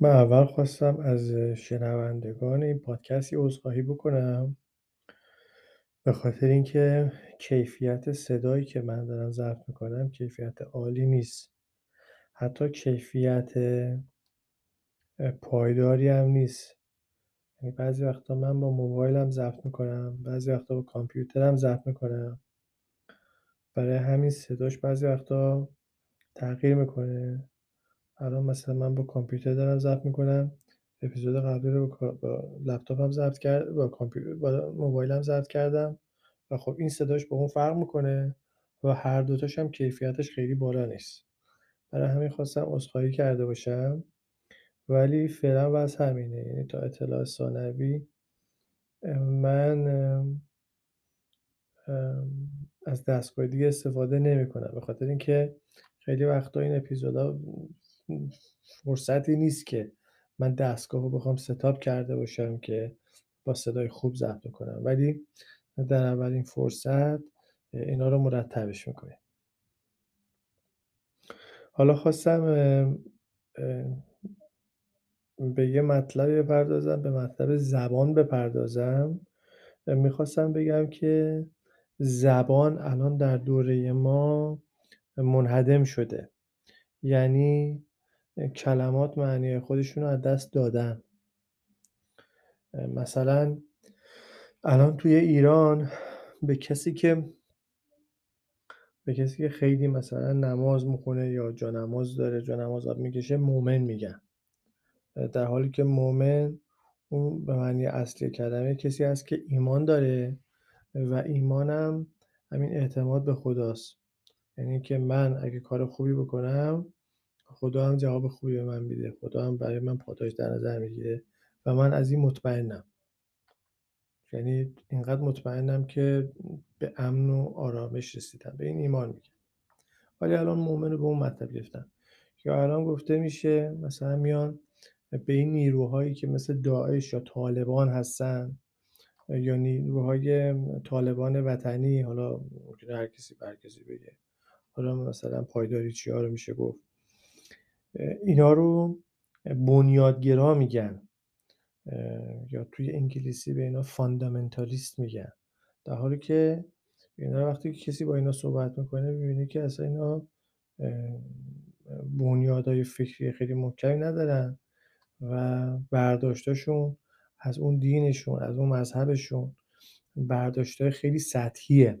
من اول خواستم از شنوندگان این پادکست یه عذرخواهی بکنم. به خاطر اینکه کیفیت صدایی که من دارم ضبط می‌کنم کیفیت عالی نیست. حتی کیفیت پایداری هم نیست. یعنی بعضی وقتا من با موبایلم ضبط می‌کنم بعضی وقتا با کامپیوترم ضبط می‌کنم. برای همین صداش بعضی وقتا تغییر می‌کنه. الان مثلا من با کامپیوتر دارم ضبط می‌کنم اپیزود قبلی رو با لپتاپم ضبط کرد با کامپیوتر با موبایلم ضبط کردم و خب این صداش با اون فرق می‌کنه و هر دوتاش هم کیفیتش خیلی بالا نیست. برای همین خواستم عذرخواهی کرده باشم. ولی فعلا وضع همینه یعنی تا اطلاع ثانوی من از دستگاه دیگه استفاده نمی کنم به خاطر اینکه خیلی وقتا این اپیزودا فرصتی نیست که من دستگاه رو بخوام ستاپ کرده باشم که با صدای خوب ضبط کنم. ولی در اولین فرصت اینا رو مرتبش می‌کنیم. حالا خواستم به یه مطلبی بپردازم به مطلب زبان بپردازم. می‌خواستم بگم که زبان الان در دوره ما منهدم شده. یعنی کلمات معنی خودشون رو از دست دادن. مثلا الان توی ایران به کسی که به کسی که خیلی مثلا نماز می‌خونه یا جا نماز داره جا نماز آب می‌کشه مومن میگن. در حالی که مومن اون به معنی اصلی کلمه کسی هست که ایمان داره و ایمانم همین اعتماد به خداست. یعنی که من اگه کار خوبی بکنم خدا هم جواب خوبی به من میده. خدا هم برای من پاداش در نظر می‌گیره و من از این مطمئنم. یعنی اینقدر مطمئنم که به امن و آرامش رسیدم. به این ایمان میگم. ولی الان مؤمن رو به اون مطلب گرفتن یا الان گفته میشه مثلا میان به این نیروهایی که مثل داعش یا طالبان هستن یا نیروهای طالبان وطنی حالا ممکنه هر کسی بر کسی بگه. حالا مثلا پایداری چیا رو میشه گفت؟ اینا رو بنیادگرا میگن یا توی انگلیسی به اینا فاندامنتالیست میگن. در حالی که اینا وقتی که کسی با اینا صحبت می‌کنه می‌بینه که اصلا اینا بنیادهای فکری خیلی محکمی ندارن و برداشتاشون از اون دینشون از اون مذهبشون برداشتهای خیلی سطحیه.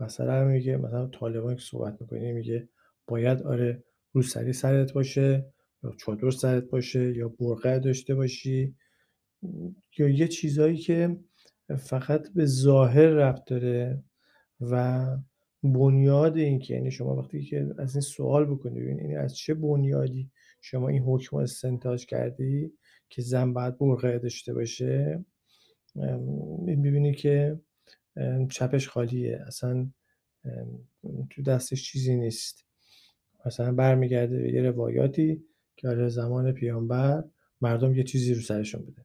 مثلا میگه مثلا طالبان که صحبت می‌کنه میگه باید آره روسری سرت باشه یا چادر سرت باشه یا برقع داشته باشی. یا یه چیزایی که فقط به ظاهر ربط داره و بنیاد این که یعنی شما وقتی که از این سوال بکنی یعنی از چه بنیادی شما این حکم استنتاج کردی که زن باید برقع داشته باشه؟ می‌بینی که چپش خالیه اصلا تو دستش چیزی نیست. مثلا برمیگرده به یه روایاتی که آره زمان پیامبر مردم یه چیزی رو سرشون بوده.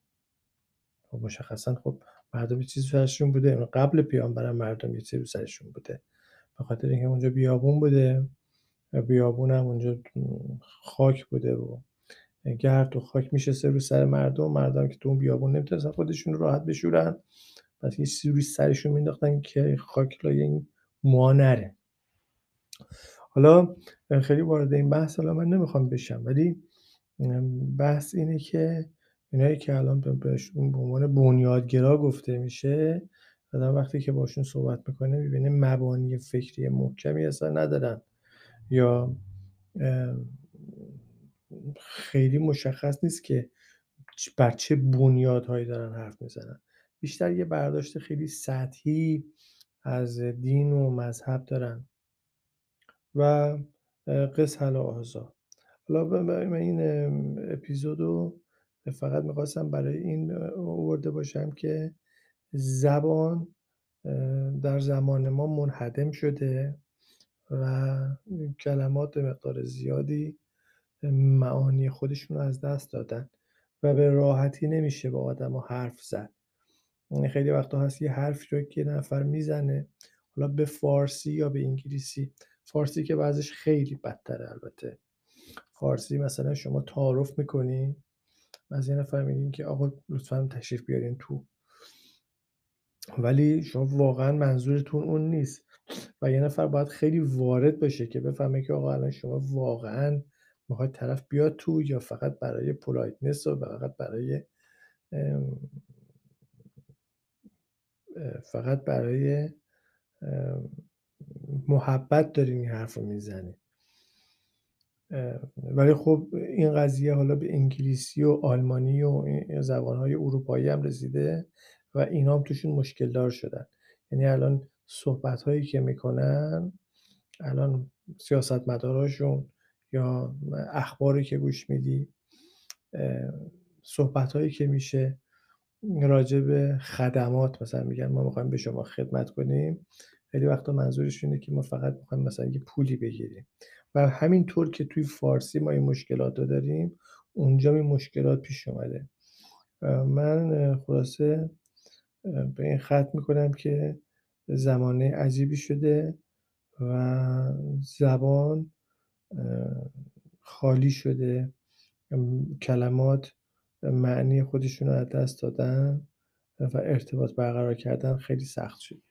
خب مشخصا خب مردم یه چیزی رو سرشون بوده. قبل پیامبرم مردم یه چیزی رو سرشون بوده. به خاطر اینکه اونجا بیابون بوده بیابون هم اونجا خاک بوده و گرد و خاک میشه رو سر مردم. مردم که تو اون بیابون نمی‌تونستن خودشون رو راحت بشورن. پس یه روی سرشون مینداختن که خاک لای این موها نره حالا خیلی وارد این بحث حالا من نمی‌خوام بشم ولی بحث اینه که اینایی که الان بهشون به عنوان بنیادگرا گفته میشه آدم وقتی که باشون صحبت می‌کنه می‌بینه مبانی فکری محکمی اصلا ندارن یا خیلی مشخص نیست که بر چه بنیادهایی دارن حرف می‌زنن. بیشتر یه برداشت خیلی سطحی از دین و مذهب دارن. و قص حل آزا. حالا من این اپیزود رو فقط می‌خواستم برای این آورده باشم که زبان در زمان ما منهدم شده و کلمات به مقدار زیادی معانی خودشون رو از دست دادن و به راحتی نمیشه با آدم ها حرف زد. یعنی خیلی وقتا هست یه حرف رو که نفر می‌زنه حالا به فارسی یا به انگلیسی فارسی که بعضش خیلی بدتره البته. فارسی مثلا شما تعارف می‌کنی از یه نفر میگین که آقا لطفا تشریف بیارین تو. ولی شما واقعا منظورتون اون نیست. و یه نفر باید خیلی وارد باشه که بفهمه که آقا الان شما واقعا می‌خواید طرف بیاد تو یا فقط برای پولایتنس و فقط برای فقط برای محبت دارین این حرف رو ولی خب این قضیه حالا به انگلیسی و آلمانی و زبانهای اروپایی هم رسیده و اینا هم توشون مشکل دار شدن. یعنی الان صحبت هایی که می‌کنن الان سیاستمداراشون یا اخباری که گوش میدی صحبت هایی که میشه راجع به خدمات مثلا میگن ما می‌خوایم به شما خدمت کنیم. خیلی وقتا منظورش اینه که ما فقط می‌خوایم مثلا یه پولی بگیریم. و همینطور که توی فارسی ما این مشکلات رو داریم اونجا این مشکلات پیش اومده. من خلاصه به این ختم می‌کنم که زمانه عجیبی شده و زبان خالی شده. کلمات معنی خودشون رو از دست دادن و ارتباط برقرار کردن خیلی سخت شده.